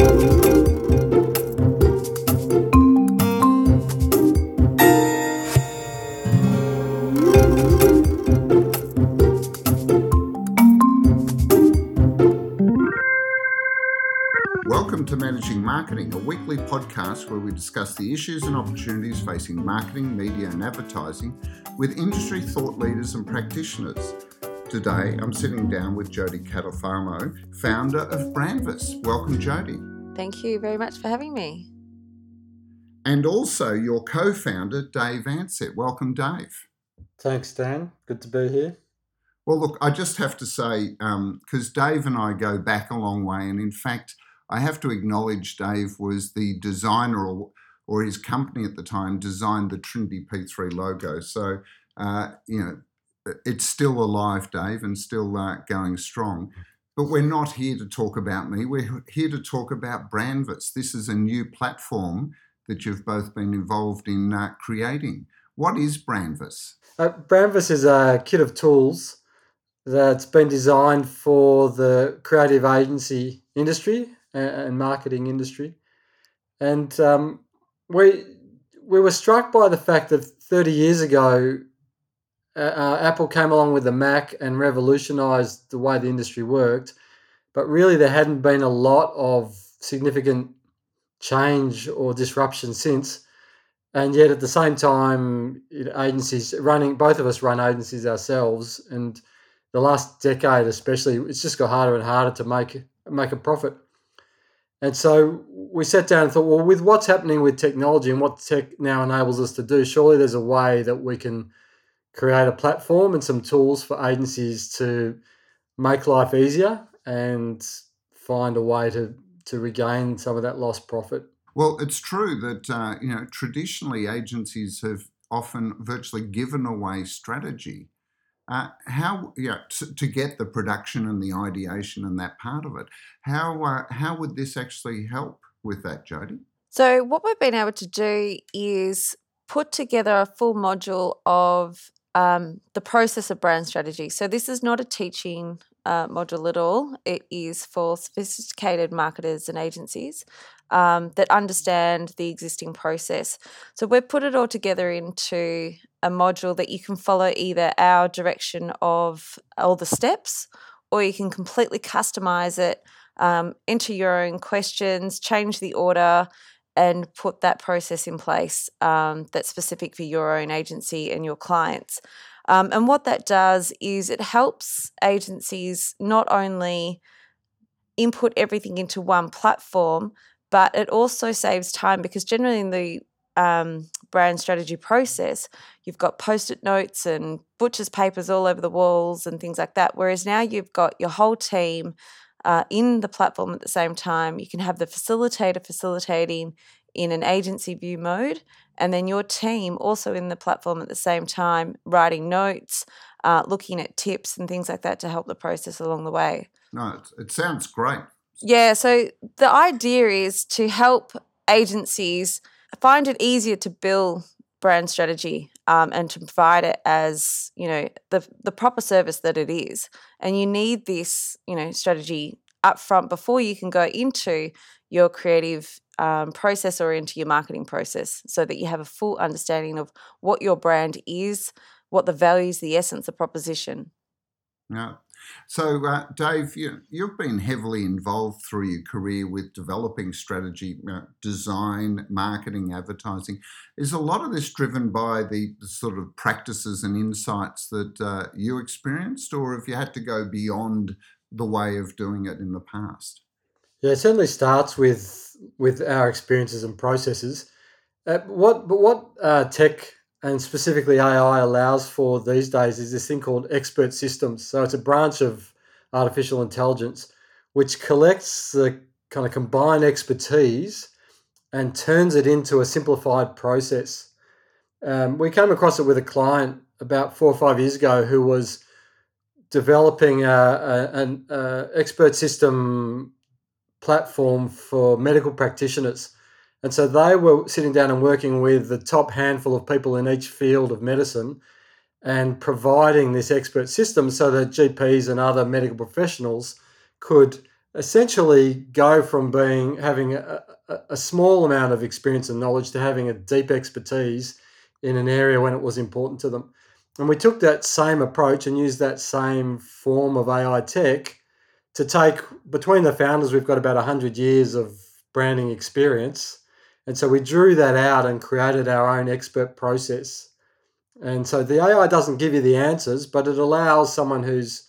Welcome to Managing Marketing, a weekly podcast where we discuss the issues and opportunities facing marketing, media, and advertising with industry thought leaders and practitioners. Today, I'm sitting down with Jody Catalfamo, founder of Brandvas. Welcome, Jody. Thank you very much for having me. And also your co founder, Dave Ansett. Welcome, Dave. Thanks, Dan. Good to be here. Well, look, I just have to say, because um, Dave and I go back a long way, and in fact, I have to acknowledge Dave was the designer or, or his company at the time designed the Trinity P3 logo. So, uh, you know, it's still alive, Dave, and still uh, going strong. But we're not here to talk about me. We're here to talk about Brandvas. This is a new platform that you've both been involved in uh, creating. What is Brandvas? Uh, Brandvas is a kit of tools that's been designed for the creative agency industry and marketing industry. And um, we we were struck by the fact that 30 years ago, uh, uh, Apple came along with the Mac and revolutionized the way the industry worked. But really, there hadn't been a lot of significant change or disruption since. And yet, at the same time, agencies running, both of us run agencies ourselves. And the last decade, especially, it's just got harder and harder to make make a profit. And so we sat down and thought, well, with what's happening with technology and what tech now enables us to do, surely there's a way that we can create a platform and some tools for agencies to make life easier and find a way to, to regain some of that lost profit. Well, it's true that uh, you know traditionally agencies have often virtually given away strategy uh, how yeah to, to, get the production and the ideation and that part of it? How uh, how would this actually help with that, Jody? So what we've been able to do is put together a full module of um, the process of brand strategy. So this is not a teaching uh, module at all. It is for sophisticated marketers and agencies um, that understand the existing process. So we've put it all together into a module that you can follow either our direction of all the steps or you can completely customize it, um, enter your own questions, change the order, and put that process in place um, that's specific for your own agency and your clients. Um, and what that does is it helps agencies not only input everything into one platform, but it also saves time because generally in the um, brand strategy process, you've got post it notes and butcher's papers all over the walls and things like that. Whereas now you've got your whole team uh, in the platform at the same time. You can have the facilitator facilitating in an agency view mode, and then your team also in the platform at the same time, writing notes, uh, looking at tips and things like that to help the process along the way. No, it, it sounds great. Yeah, so the idea is to help agencies find it easier to build brand strategy um, and to provide it as you know the the proper service that it is. And you need this you know strategy up front before you can go into your creative um, process or into your marketing process, so that you have a full understanding of what your brand is, what the values, the essence, the proposition. Yeah, so, uh, Dave, you, you've been heavily involved through your career with developing strategy, uh, design, marketing, advertising. Is a lot of this driven by the sort of practices and insights that uh, you experienced, or have you had to go beyond the way of doing it in the past? Yeah, it certainly starts with with our experiences and processes. Uh, what, but what uh, tech and specifically AI allows for these days is this thing called expert systems. So it's a branch of artificial intelligence which collects the kind of combined expertise and turns it into a simplified process. Um, we came across it with a client about four or five years ago who was developing a, a, an a expert system platform for medical practitioners and so they were sitting down and working with the top handful of people in each field of medicine and providing this expert system so that GPs and other medical professionals could essentially go from being having a, a, small amount of experience and knowledge to having a deep expertise in an area when it was important to them. And we took that same approach and used that same form of AI tech to take between the founders, we've got about 100 years of branding experience. And so we drew that out and created our own expert process. And so the AI doesn't give you the answers, but it allows someone who's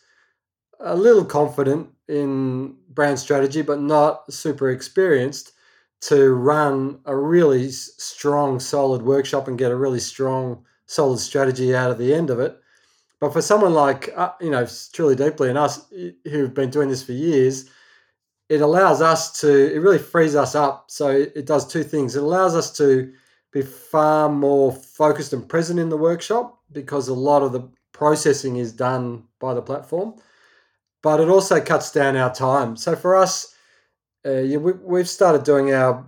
a little confident in brand strategy, but not super experienced, to run a really strong, solid workshop and get a really strong, solid strategy out of the end of it. But for someone like, uh, you know, Truly Deeply and us who've been doing this for years, it allows us to, it really frees us up. So it does two things. It allows us to be far more focused and present in the workshop because a lot of the processing is done by the platform but it also cuts down our time. So for us, uh, yeah, we, have started doing our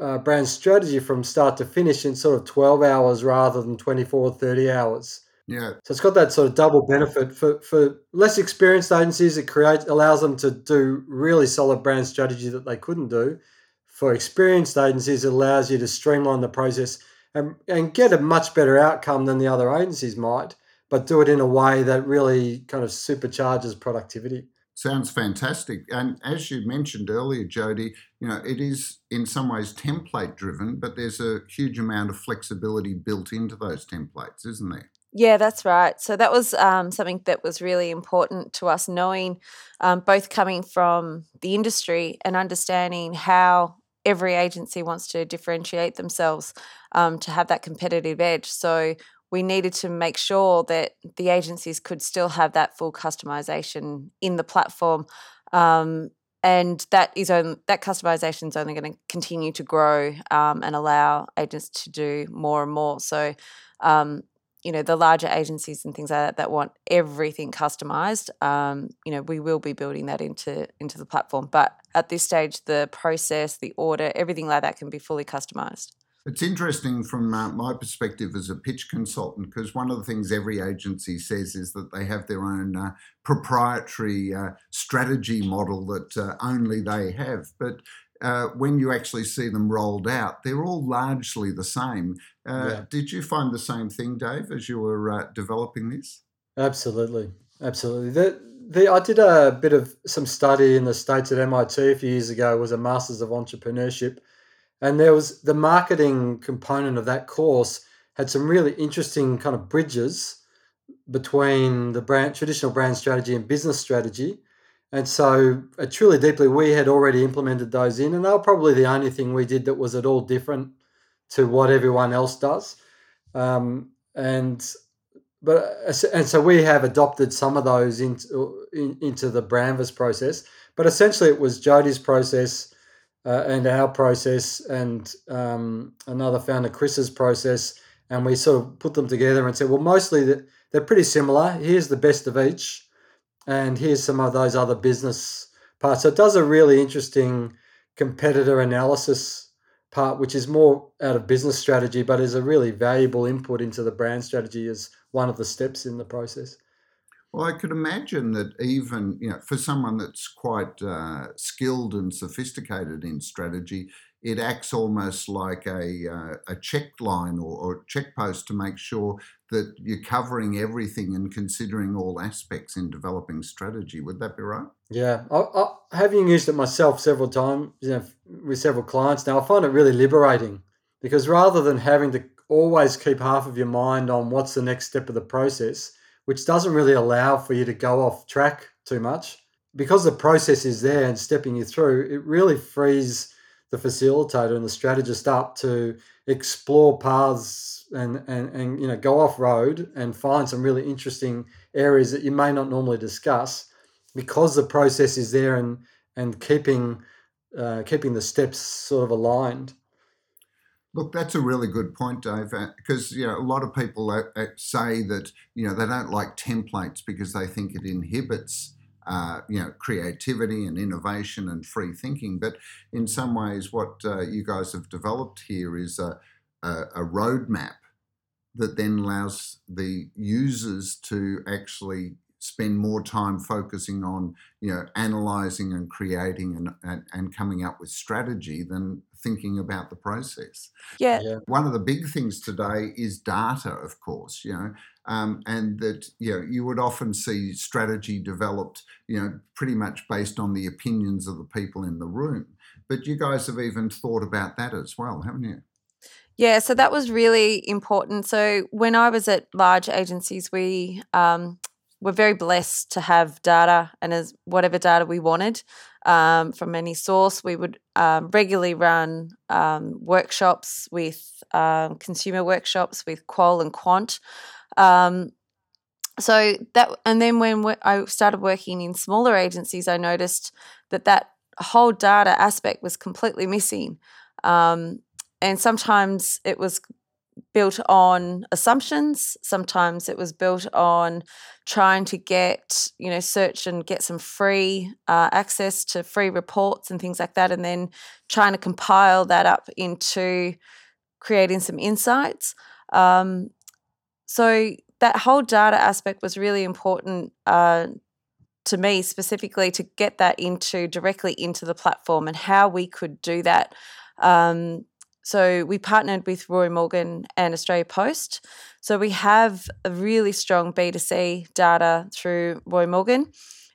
uh, brand strategy from start to finish in sort of 12 hours rather than 24 or 30 hours. Yeah. So it's got that sort of double benefit for, for less experienced agencies. It creates allows them to do really solid brand strategy that they couldn't do. For experienced agencies, it allows you to streamline the process and, and get a much better outcome than the other agencies might but do it in a way that really kind of supercharges productivity. Sounds fantastic. And as you mentioned earlier, Jody, you know, it is in some ways template driven, but there's a huge amount of flexibility built into those templates, isn't there? Yeah, that's right. So that was um, something that was really important to us, knowing um, both coming from the industry and understanding how every agency wants to differentiate themselves um, to have that competitive edge. So we needed to make sure that the agencies could still have that full customization in the platform. Um, and that is on, that customization is only going to continue to grow um, and allow agents to do more and more. So, um, you know, the larger agencies and things like that that want everything customized, um, you know, we will be building that into into the platform. But at this stage, the process, the order, everything like that can be fully customized. It's interesting from uh, my perspective as a pitch consultant because one of the things every agency says is that they have their own uh, proprietary uh, strategy model that uh, only they have. But uh, when you actually see them rolled out, they're all largely the same. Uh, yeah. Did you find the same thing, Dave, as you were developing this? Absolutely, absolutely. The, the, I did a bit of some study in the states at MIT a few years ago. It was a Masters of Entrepreneurship and there was the marketing component of that course had some really interesting kind of bridges between the brand traditional brand strategy and business strategy. And so, uh, Truly Deeply, we had already implemented those in, and they were probably the only thing we did that was at all different to what everyone else does. Um, and but uh, and so we have adopted some of those into in, into the Brandvas process. But essentially, it was Jody's process uh, and our process and um, another founder Chris's process, and we sort of put them together and said, well, mostly they're pretty similar. Here's the best of each, and here's some of those other business parts. So it does a really interesting competitor analysis part, which is more out of business strategy, but is a really valuable input into the brand strategy as one of the steps in the process. Well, I could imagine that even you know, for someone that's quite uh, skilled and sophisticated in strategy, it acts almost like a uh, a check line or, or check post to make sure that you're covering everything and considering all aspects in developing strategy. Would that be right? Yeah, I, I, having used it myself several times, you know, with several clients now, I find it really liberating because rather than having to always keep half of your mind on what's the next step of the process which doesn't really allow for you to go off track too much. Because the process is there and stepping you through, it really frees the facilitator and the strategist up to explore paths and, and, and you know go off road and find some really interesting areas that you may not normally discuss because the process is there and and keeping uh, keeping the steps sort of aligned. Look, that's a really good point, Dave, because uh, you know a lot of people uh, uh, say that you know they don't like templates because they think it inhibits uh, you know creativity and innovation and free thinking. But in some ways, what uh, you guys have developed here is a, a, a roadmap that then allows the users to actually spend more time focusing on you know analyzing and creating and, and, and coming up with strategy than thinking about the process. Yeah. Yeah. One of the big things today is data, of course, you know, um, and that you know you would often see strategy developed, you know, pretty much based on the opinions of the people in the room. But you guys have even thought about that as well, haven't you? Yeah, so that was really important. So when I was at large agencies, we um, were very blessed to have data and as whatever data we wanted um, from any source. We would um, regularly run um, workshops with um, consumer workshops with Qual and Quant. Um, so that, and then when I started working in smaller agencies, I noticed that that whole data aspect was completely missing. Um, and sometimes it was built on assumptions sometimes it was built on trying to get you know search and get some free uh, access to free reports and things like that and then trying to compile that up into creating some insights um, so that whole data aspect was really important uh, to me specifically to get that into directly into the platform and how we could do that um, so we partnered with Roy Morgan and Australia Post. So we have a really strong B2C data through Roy Morgan,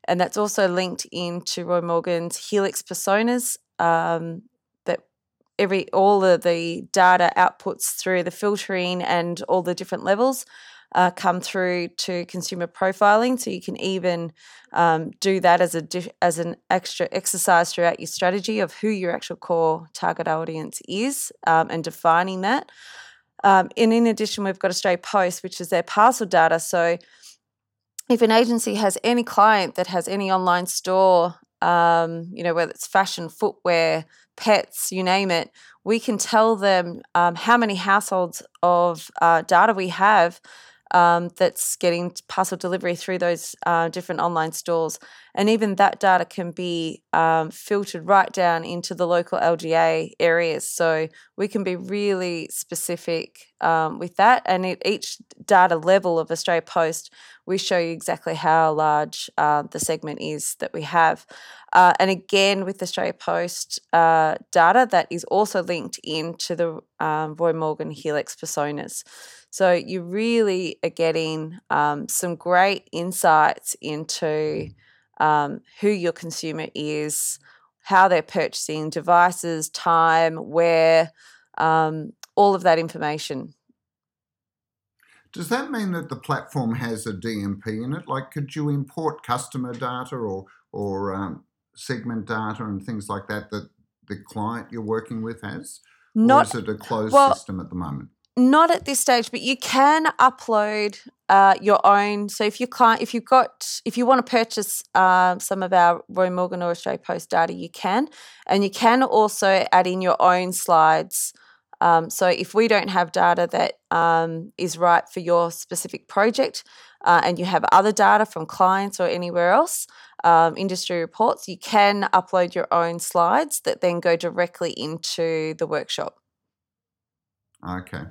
and that's also linked into Roy Morgan's Helix personas. Um, every all of the data outputs through the filtering and all the different levels uh, come through to consumer profiling. So you can even um, do that as a as an extra exercise throughout your strategy of who your actual core target audience is um, and defining that. Um, and in addition, we've got Australia Post, which is their parcel data. So if an agency has any client that has any online store, um, you know, whether it's fashion, footwear, pets, you name it, we can tell them um, how many households of uh, data we have um, that's getting parcel delivery through those uh, different online stores. And even that data can be um, filtered right down into the local LGA areas. So we can be really specific um, with that. And at each data level of Australia Post, we show you exactly how large uh, the segment is that we have. Uh, and again, with Australia Post uh, data, that is also linked into the um, Roy Morgan Helix personas. So you really are getting um, some great insights into um, who your consumer is, how they're purchasing devices, time, where, um, all of that information. Does that mean that the platform has a DMP in it? Like, could you import customer data or or um, segment data and things like that that the client you're working with has? Not or is it a closed well, system at the moment? Not at this stage, but you can upload uh, your own. So if you client, if you've got, if you want to purchase uh, some of our Roy Morgan or Australia Post data, you can, and you can also add in your own slides. Um, so if we don't have data that um, is right for your specific project, uh, and you have other data from clients or anywhere else, um, industry reports, you can upload your own slides that then go directly into the workshop. Okay.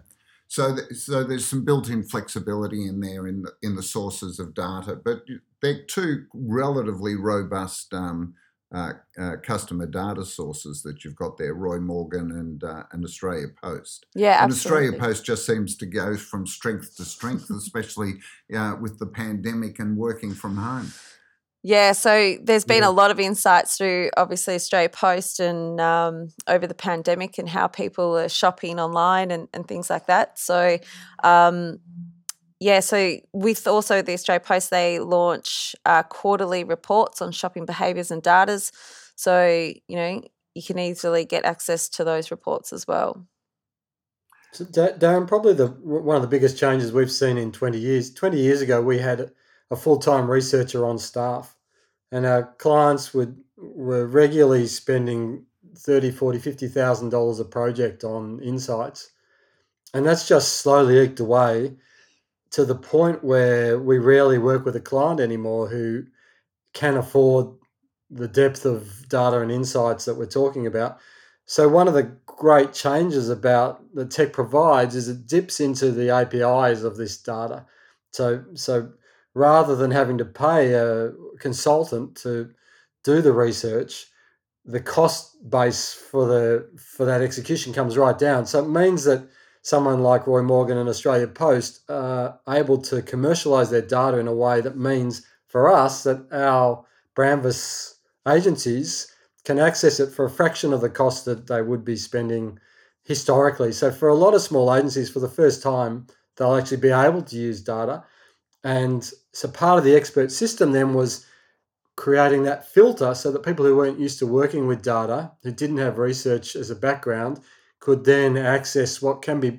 So, th- so there's some built-in flexibility in there in the, in the sources of data, but they're two relatively robust um, uh, uh, customer data sources that you've got there: Roy Morgan and uh, and Australia Post. Yeah, and absolutely. Australia Post just seems to go from strength to strength, especially uh, with the pandemic and working from home. Yeah, so there's been Yeah. a lot of insights through obviously Australia Post and um, over the pandemic and how people are shopping online and, and things like that. So, um, yeah, so with also the Australia Post, they launch uh, quarterly reports on shopping behaviours and datas. So, you know, you can easily get access to those reports as well. So, Darren, probably the one of the biggest changes we've seen in 20 years. 20 years ago, we had a full time researcher on staff, and our clients would were regularly spending 30, 40, 50,000 dollars a project on insights. And that's just slowly eked away to the point where we rarely work with a client anymore who can afford the depth of data and insights that we're talking about. So one of the great changes about the tech provides is it dips into the APIs of this data. So so rather than having to pay a consultant to do the research, the cost base for the for that execution comes right down. So it means that someone like Roy Morgan and Australia Post are able to commercialize their data in a way that means for us that our Brandvas agencies can access it for a fraction of the cost that they would be spending historically. So for a lot of small agencies, for the first time, they'll actually be able to use data. And so part of the expert system then was creating that filter so that people who weren't used to working with data, who didn't have research as a background, could then access what can be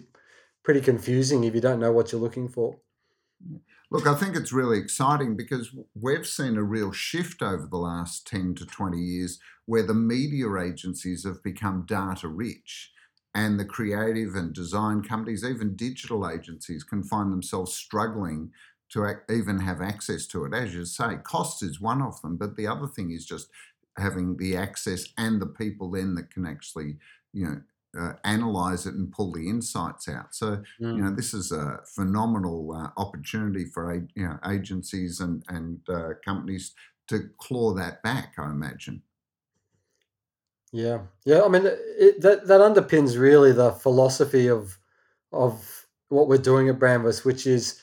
pretty confusing if you don't know what you're looking for. Look, I think it's really exciting because we've seen a real shift over the last 10 to 20 years where the media agencies have become data rich and the creative and design companies, even digital agencies, can find themselves struggling to even have access to it. As you say, cost is one of them, but the other thing is just having the access and the people then that can actually, you know, uh, analyze it and pull the insights out. So, mm. you know, this is a phenomenal uh, opportunity for you know agencies and and uh, companies to claw that back. I imagine. Yeah, yeah. I mean, it, that that underpins really the philosophy of of what we're doing at Brandvas, which is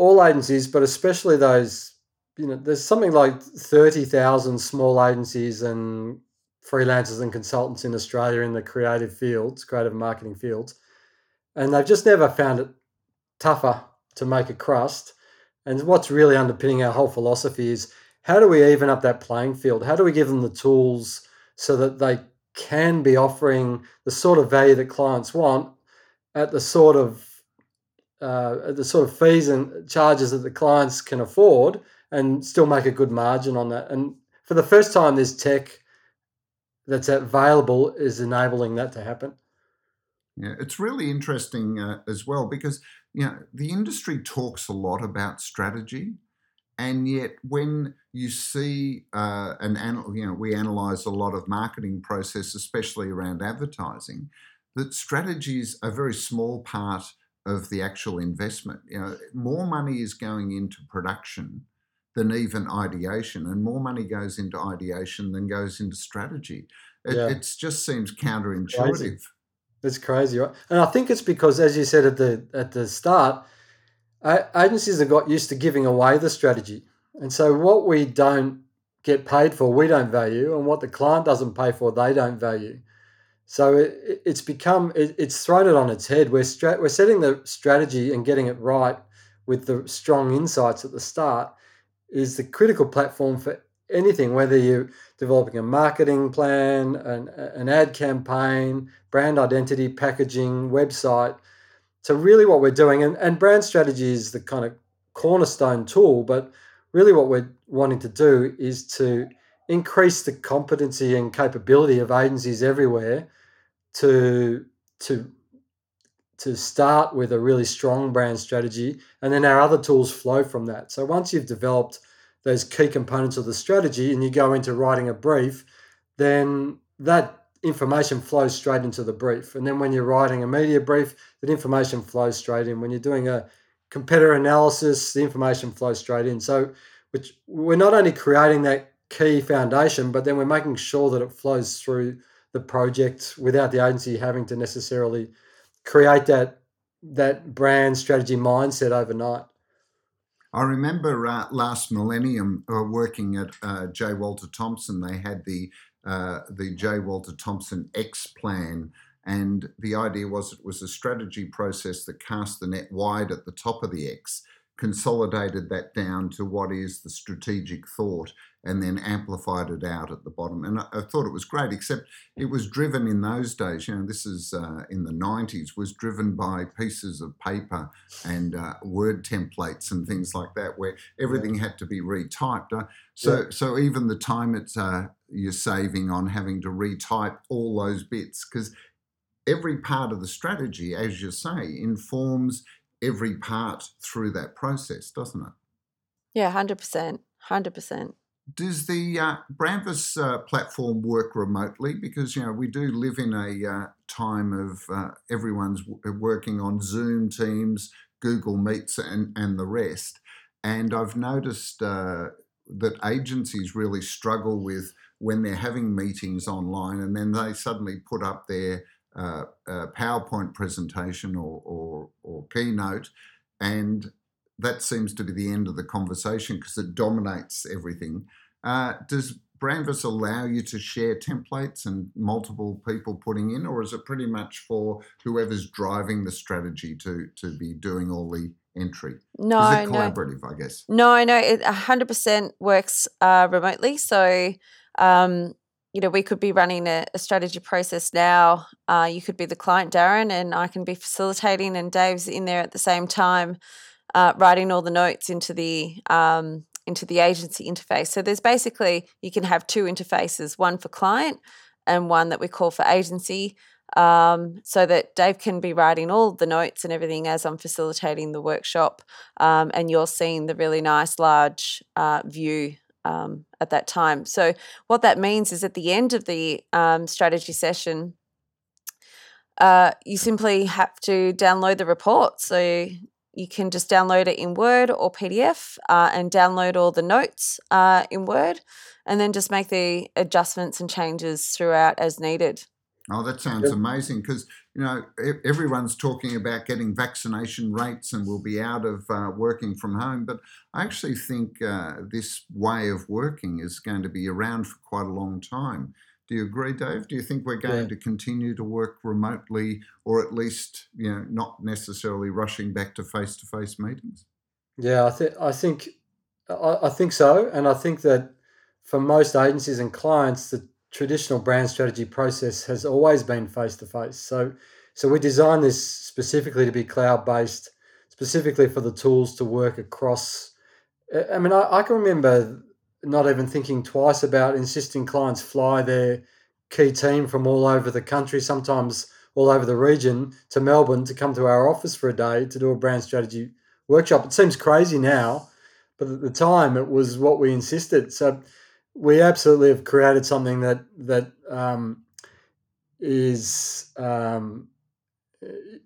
all agencies, but especially those. You know, there's something like thirty thousand small agencies and freelancers and consultants in Australia in the creative fields, creative marketing fields, and they've just never found it tougher to make a crust. And what's really underpinning our whole philosophy is how do we even up that playing field? How do we give them the tools so that they can be offering the sort of value that clients want at the sort of uh, the sort of fees and charges that the clients can afford and still make a good margin on that. And for the first time, this tech that's available is enabling that to happen. Yeah, it's really interesting uh, as well because you know the industry talks a lot about strategy, and yet when you see uh, an you know we analyze a lot of marketing process, especially around advertising, that strategy is a very small part of the actual investment. You know, more money is going into production than even ideation, and more money goes into ideation than goes into strategy. It yeah. just seems counterintuitive. Crazy. It's crazy, right? And I think it's because, as you said at the at the start, agencies have got used to giving away the strategy, and so what we don't get paid for, we don't value, and what the client doesn't pay for, they don't value. So it, it's become it, it's thrown it on its head. We're stra- we're setting the strategy and getting it right with the strong insights at the start, is the critical platform for anything, whether you're developing a marketing plan, an, an ad campaign, brand identity, packaging, website. So, really, what we're doing, and, and brand strategy is the kind of cornerstone tool, but really, what we're wanting to do is to increase the competency and capability of agencies everywhere to to to start with a really strong brand strategy and then our other tools flow from that so once you've developed those key components of the strategy and you go into writing a brief, then that information flows straight into the brief. And then when you're writing a media brief, that information flows straight in. When you're doing a competitor analysis, the information flows straight in. So which we're not only creating that key foundation, but then we're making sure that it flows through the project without the agency having to necessarily create that that brand strategy mindset overnight. I remember uh, last millennium uh, working at uh, J. Walter Thompson. They had the uh, the J. Walter Thompson X plan, and the idea was it was a strategy process that cast the net wide at the top of the X, consolidated that down to what is the strategic thought, and then amplified it out at the bottom. And I, I, thought it was great, except it was driven in those days, you know, this is uh, in the 90s, was driven by pieces of paper and uh, word templates and things like that, where everything yeah. had to be retyped. Uh, so, yeah. so even the time it's uh, you're saving on having to retype all those bits, because every part of the strategy, as you say, informs every part through that process, doesn't it? Yeah, 100%. 100% does the uh, uh, platform work remotely? Because you know we do live in a uh, time of uh, everyone's w- uh, working on Zoom, Teams, Google Meets, and and the rest. and I've noticed uh, that agencies really struggle with when they're having meetings online and then they suddenly put up their uh, PowerPoint presentation or, or, or keynote, and that seems to be the end of the conversation because it dominates everything. Uh, does Brandvas allow you to share templates and multiple people putting in, or is it pretty much for whoever's driving the strategy to to be doing all the entry? No, is it no, collaborative? I guess. no, no. It hundred percent works uh, remotely. So, um, you know, we could be running a, a strategy process now. Uh, you could be the client, Darren, and I can be facilitating, and Dave's in there at the same time, uh, writing all the notes into the um, into the agency interface. So there's basically you can have two interfaces, one for client and one that we call for agency. Um, so that Dave can be writing all the notes and everything as I'm facilitating the workshop, um, and you're seeing the really nice large uh, view um, at that time. So what that means is at the end of the um, strategy session, uh, you simply have to download the report. So you can just download it in Word or PDF uh, and download all the notes uh, in Word and then just make the adjustments and changes throughout as needed. Oh, that sounds Yep. amazing because you know e- everyone's talking about getting vaccination rates and we'll be out of uh, working from home. But I actually think uh, this way of working is going to be around for quite a long time. Do you agree, Dave? Do you think we're going Yeah. to continue to work remotely, or at least you know not necessarily rushing back to face-to-face meetings? Yeah, I think I think I, I think so, and I think that for most agencies and clients, the traditional brand strategy process has always been face to face. So, so we designed this specifically to be cloud based, specifically for the tools to work across. I- I mean, I, I can remember not even thinking twice about insisting clients fly their key team from all over the country, sometimes all over the region, to Melbourne to come to our office for a day to do a brand strategy workshop. It seems crazy now, but at the time it was what we insisted. So we absolutely have created something that that um, is um,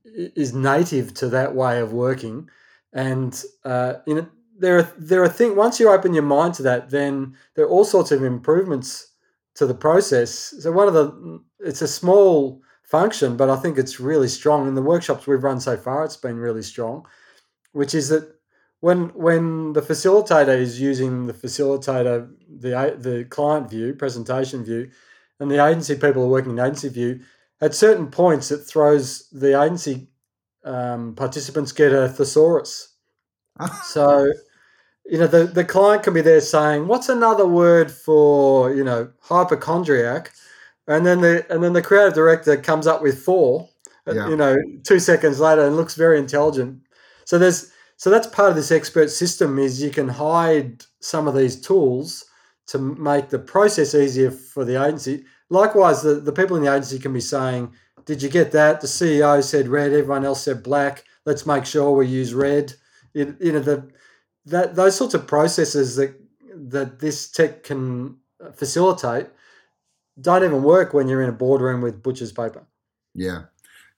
is native to that way of working, and uh, know there are there are things once you open your mind to that, then there are all sorts of improvements to the process. So one of the it's a small function, but I think it's really strong. In the workshops we've run so far, it's been really strong, which is that when when the facilitator is using the facilitator the the client view presentation view and the agency people are working in agency view at certain points it throws the agency um, participants get a thesaurus so you know the, the client can be there saying what's another word for you know hypochondriac? And then the and then the creative director comes up with four uh, Yeah. you know two seconds later and looks very intelligent. So there's so that's part of this expert system is you can hide some of these tools to make the process easier for the agency. Likewise the, the people in the agency can be saying did you get that? The ceo said red everyone else said black. Let's make sure we use red you know the that those sorts of processes that that this tech can facilitate don't even work when you're in a boardroom with butcher's paper Yeah,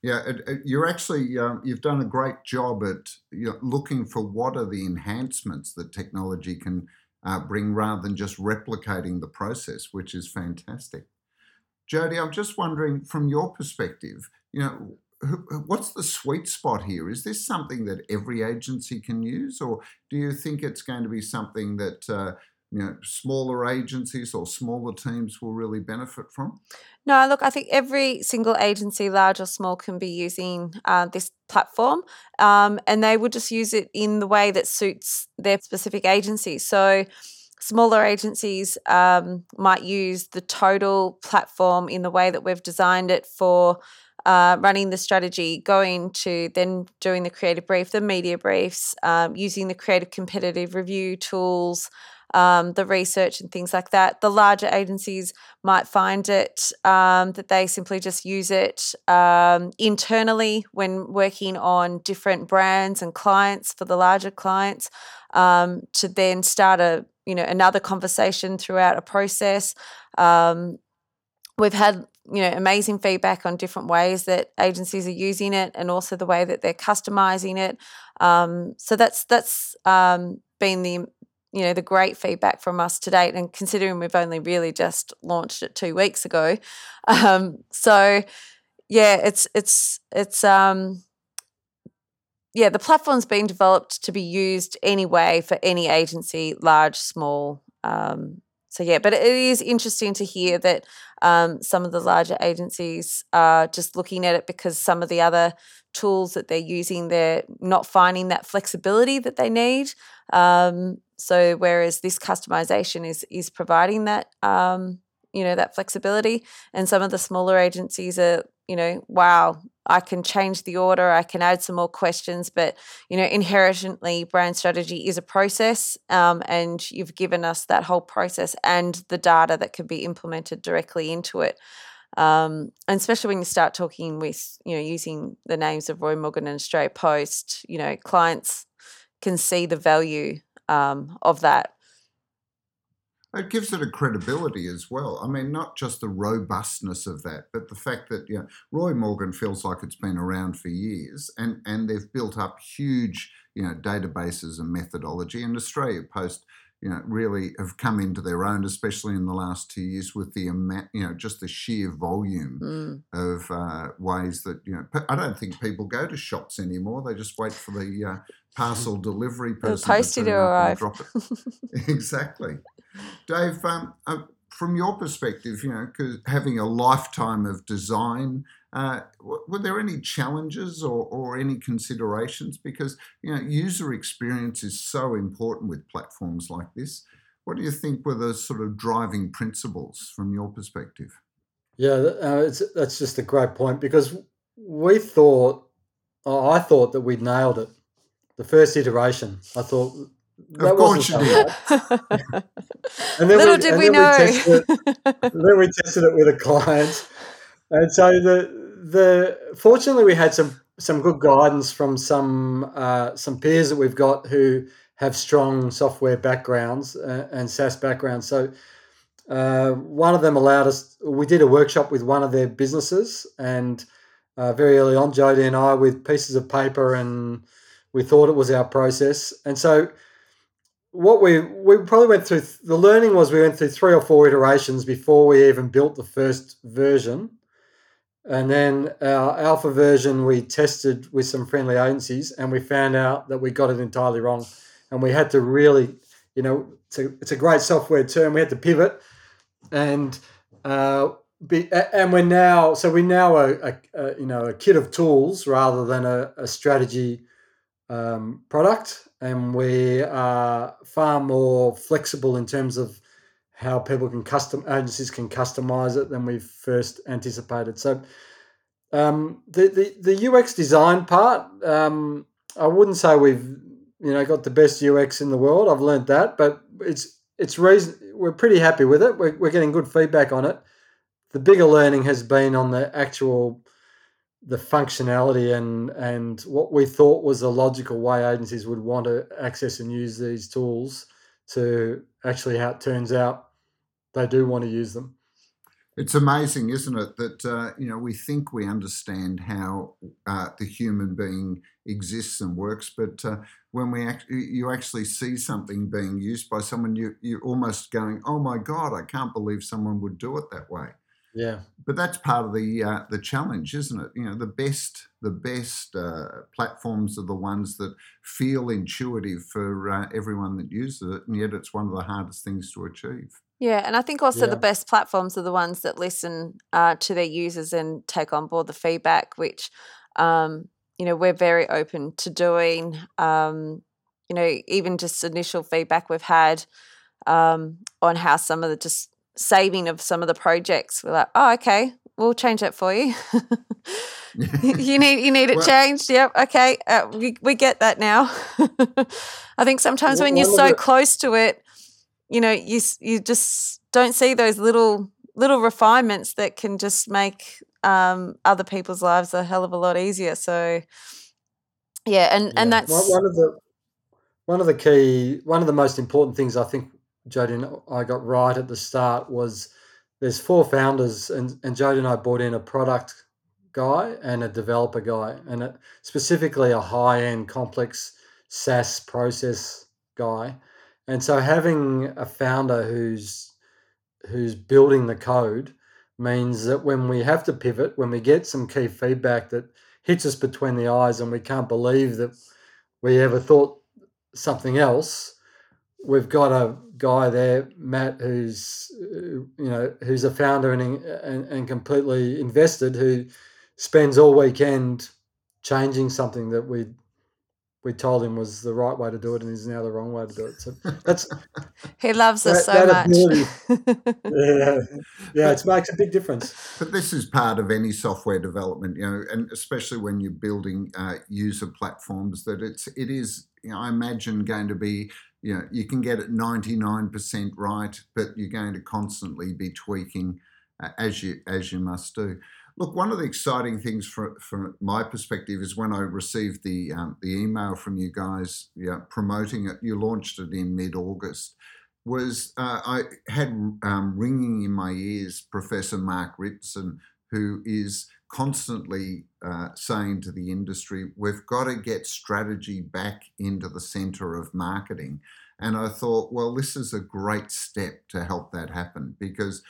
yeah. It, it- you're actually um, you've done a great job at you know, looking for what are the enhancements that technology can uh, bring, rather than just replicating the process, which is fantastic. Jody, I'm just wondering from your perspective, you know, what's the sweet spot here? Is this something that every agency can use, or do you think it's going to be something that uh, you know smaller agencies or smaller teams will really benefit from? No, look, I think every single agency, large or small, can be using uh, this platform um, and they will just use it in the way that suits their specific agency. So, smaller agencies um, might use the total platform in the way that we've designed it for. Uh, running the strategy, going to then doing the creative brief, the media briefs, um, using the creative competitive review tools, um, the research and things like that. The larger agencies might find it um, that they simply just use it um, internally when working on different brands and clients for the larger clients um, to then start a you know another conversation throughout a process. Um, we've had you know amazing feedback on different ways that agencies are using it and also the way that they're customizing it. Um, so that's that's um, been the you know the great feedback from us to date and considering we've only really just launched it two weeks ago. Um, so yeah it's it's it's um yeah the platform's been developed to be used anyway for any agency large small um, so yeah but it is interesting to hear that um, some of the larger agencies are just looking at it because some of the other tools that they're using they're not finding that flexibility that they need. Um, so whereas this customization is is providing that um, you know that flexibility, and some of the smaller agencies are you know wow I can change the order, I can add some more questions, but you know inherently brand strategy is a process, um, and you've given us that whole process and the data that can be implemented directly into it. Um, and especially when you start talking with, you know, using the names of Roy Morgan and Australia Post, you know, clients can see the value um, of that. It gives it a credibility as well. I mean, not just the robustness of that, but the fact that you know Roy Morgan feels like it's been around for years, and and they've built up huge you know databases and methodology. And Australia Post, you know, really have come into their own, especially in the last two years with the amount, you know, just the sheer volume mm. of uh, ways that you know. I don't think people go to shops anymore. They just wait for the uh, parcel delivery person to, to arrive. drop it. exactly. Dave, um, uh, from your perspective, you know, because having a lifetime of design, uh, were there any challenges or, or any considerations? Because you know, user experience is so important with platforms like this. What do you think were the sort of driving principles from your perspective? Yeah, uh, that's just a great point because we thought, I thought that we'd nailed it the first iteration. I thought that of course you did. and then Little we, did we know. We then we tested it with a client, and so the the fortunately we had some some good guidance from some uh, some peers that we've got who have strong software backgrounds uh, and SaaS backgrounds. So uh, one of them allowed us. We did a workshop with one of their businesses, and uh, very early on, Jody and I, with pieces of paper and we thought it was our process, and so what we we probably went through. The learning was we went through three or four iterations before we even built the first version, and then our alpha version we tested with some friendly agencies, and we found out that we got it entirely wrong, and we had to really, you know, it's a, it's a great software term. We had to pivot, and uh, be, and we're now so we now a, a, a, you know a kit of tools rather than a, a strategy um, product, and we are far more flexible in terms of how people can custom agencies can customize it than we first anticipated. So um, the, the the UX design part, um, I wouldn't say we've you know got the best UX in the world. I've learned that, but it's it's reason we're pretty happy with it. We're, we're getting good feedback on it. The bigger learning has been on the actual the functionality and and what we thought was a logical way agencies would want to access and use these tools to actually how it turns out they do want to use them. It's amazing, isn't it, that uh, you know we think we understand how uh, the human being exists and works, but uh, when we act- you actually see something being used by someone, you you're almost going, "Oh my God, I can't believe someone would do it that way." Yeah. But that's part of the uh, the challenge, isn't it? You know, the best the best uh, platforms are the ones that feel intuitive for uh, everyone that uses it, and yet it's one of the hardest things to achieve. Yeah, and I think also yeah. the best platforms are the ones that listen uh, to their users and take on board the feedback, which um, you know we're very open to doing. Um, you know, even just initial feedback we've had um, on how some of the just saving of some of the projects. We're like, oh, okay, we'll change that for you. you need you need it well, changed. Yep. Okay. Uh, we we get that now. I think sometimes when you're so close to it, you know, you you just don't see those little little refinements that can just make um, other people's lives a hell of a lot easier. So, yeah, and yeah. and that's one of the one of the key one of the most important things I think And I got right at the start was there's four founders, and, and Jody and I brought in a product guy and a developer guy, and a, specifically a high end complex SaaS process guy, and so having a founder who's who's building the code means that when we have to pivot, when we get some key feedback that hits us between the eyes and we can't believe that we ever thought something else, we've got a guy there, Matt, who's you know who's a founder and and, and completely invested, who spends all weekend changing something that we we told him was the right way to do it and is now the wrong way to do it. So that's he loves us so that much. yeah, yeah, it makes a big difference. But this is part of any software development, you know, and especially when you're building uh, user platforms. That it's it is, you know, I imagine going to be, you know, you can get it 99% right, but you're going to constantly be tweaking uh, as you as you must do. Look, one of the exciting things from, from my perspective is when I received the um, the email from you guys promoting it. You launched it in mid August. Was uh, I had um, ringing in my ears Professor Mark Ritson, who is constantly uh, saying to the industry, "We've got to get strategy back into the centre of marketing." And I thought, well, this is a great step to help that happen because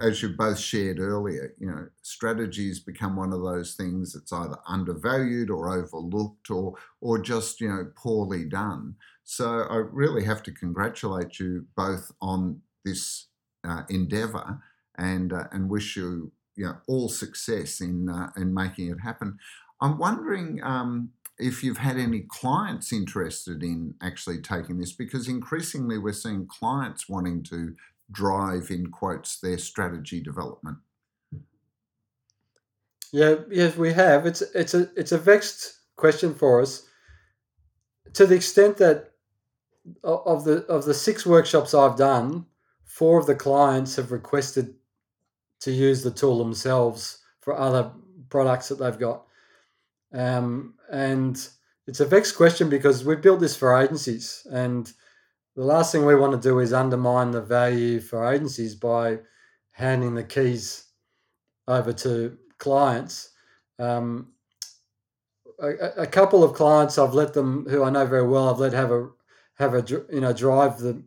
as you both shared earlier, you know, strategies become one of those things that's either undervalued or overlooked or or just, you know, poorly done. So I really have to congratulate you both on this uh, endeavor and uh, and wish you you know all success in uh, in making it happen. I'm wondering um, if you've had any clients interested in actually taking this because increasingly we're seeing clients wanting to drive in quotes their strategy development? Yeah, yes, we have. It's it's a it's a vexed question for us, to the extent that of the of the six workshops I've done, four of the clients have requested to use the tool themselves for other products that they've got, um, and it's a vexed question because we built this for agencies and the last thing we want to do is undermine the value for agencies by handing the keys over to clients. Um, a, a, couple of clients I've let them, who I know very well, I've let have a have a you know drive the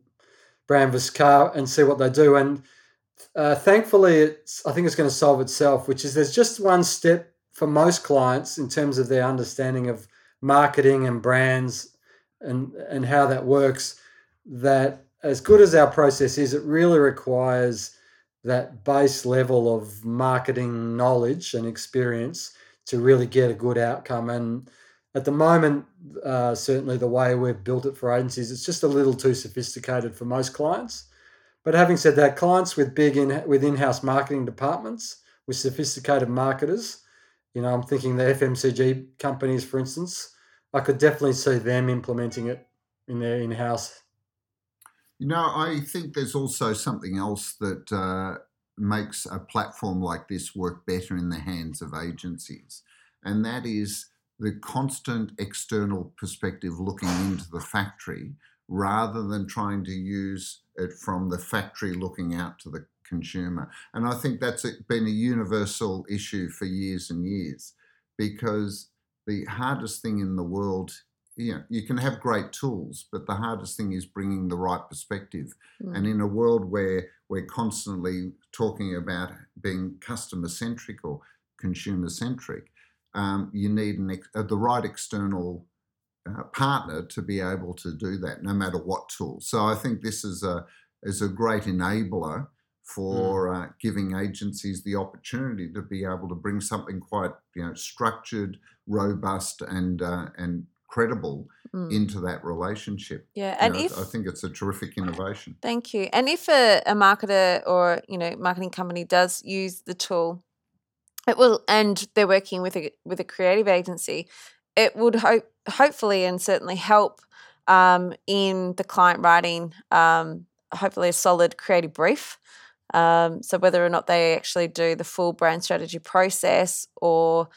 Brandvas car and see what they do. And uh, thankfully, it's I think it's going to solve itself. Which is there's just one step for most clients in terms of their understanding of marketing and brands and and how that works that as good as our process is, it really requires that base level of marketing knowledge and experience to really get a good outcome. And at the moment, uh, certainly the way we've built it for agencies, it's just a little too sophisticated for most clients. But having said that, clients with big in with in-house marketing departments, with sophisticated marketers, you know, I'm thinking the FMCG companies, for instance, I could definitely see them implementing it in their in-house. You know, I think there's also something else that uh, makes a platform like this work better in the hands of agencies, and that is the constant external perspective looking into the factory rather than trying to use it from the factory looking out to the consumer. And I think that's been a universal issue for years and years because the hardest thing in the world you know, you can have great tools, but the hardest thing is bringing the right perspective. Mm. And in a world where we're constantly talking about being customer centric or consumer centric, um, you need an ex- uh, the right external uh, partner to be able to do that, no matter what tool. So I think this is a is a great enabler for mm. uh, giving agencies the opportunity to be able to bring something quite you know structured, robust, and uh, and credible mm. into that relationship. Yeah, and you know, if I think it's a terrific innovation. Thank you. And if a, a marketer or you know marketing company does use the tool, it will, and they're working with a with a creative agency, it would hope hopefully and certainly help um, in the client writing. Um, hopefully, a solid creative brief. Um, so whether or not they actually do the full brand strategy process or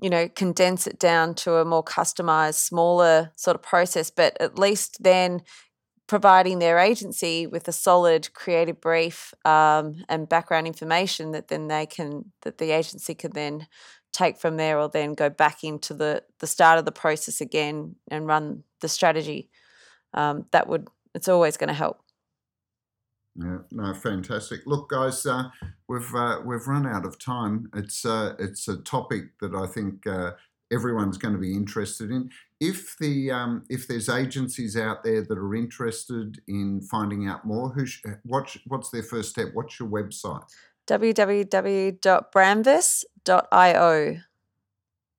you know, condense it down to a more customized, smaller sort of process, but at least then providing their agency with a solid creative brief um, and background information that then they can that the agency can then take from there or then go back into the the start of the process again and run the strategy um, that would it's always going to help. Yeah, no, fantastic. Look, guys, uh, we've uh, we've run out of time. It's uh, it's a topic that I think uh, everyone's going to be interested in. If the um, if there's agencies out there that are interested in finding out more, who sh- what what's their first step? What's your website? www.brandvas.io io.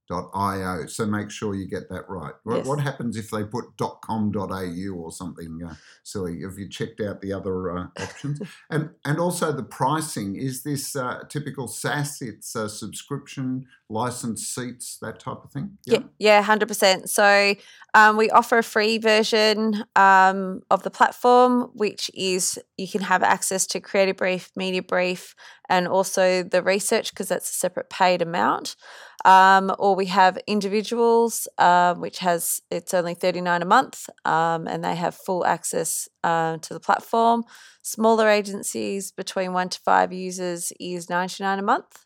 dot .Io. So make sure you get that right. What, Yes. what happens if they put .com.au or something uh, silly? Have you checked out the other uh, options? and and also the pricing is this uh, typical SaaS? It's a subscription, licensed seats, that type of thing. Yeah, yeah, hundred percent. So um, we offer a free version um, of the platform, which is you can have access to Creative Brief, Media Brief, and also the research because that's a separate paid amount. Um, or we have individuals, uh, which has it's only thirty nine a month, um, and they have full access uh, to the platform. Smaller agencies between one to five users is ninety nine a month,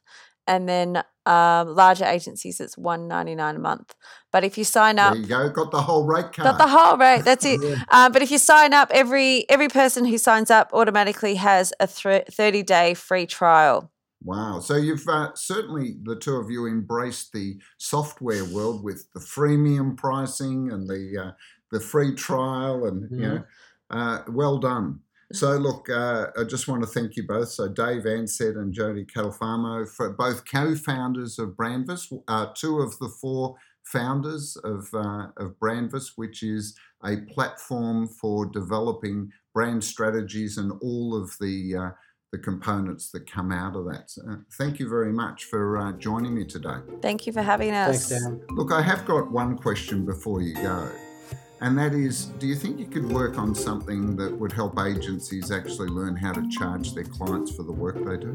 and then um, larger agencies it's one ninety nine a month. But if you sign up, There you go. Got the whole rate card. got the whole rate. That's it. Yeah. Uh, but if you sign up, every every person who signs up automatically has a thirty day free trial. Wow. So you've uh, certainly, the two of you, embraced the software world with the freemium pricing and the uh, the free trial, and you know, uh, well done. So look, uh, I just want to thank you both. So Dave Ansett and Jody Calfamo, for both co-founders of Brandvas, uh, two of the four founders of uh, of Brandvas, which is a platform for developing brand strategies and all of the uh, the components that come out of that. So, uh, thank you very much for uh, joining me today. Thank you for having us. Thanks, Dan. Look, I have got one question before you go, and that is do you think you could work on something that would help agencies actually learn how to charge their clients for the work they do?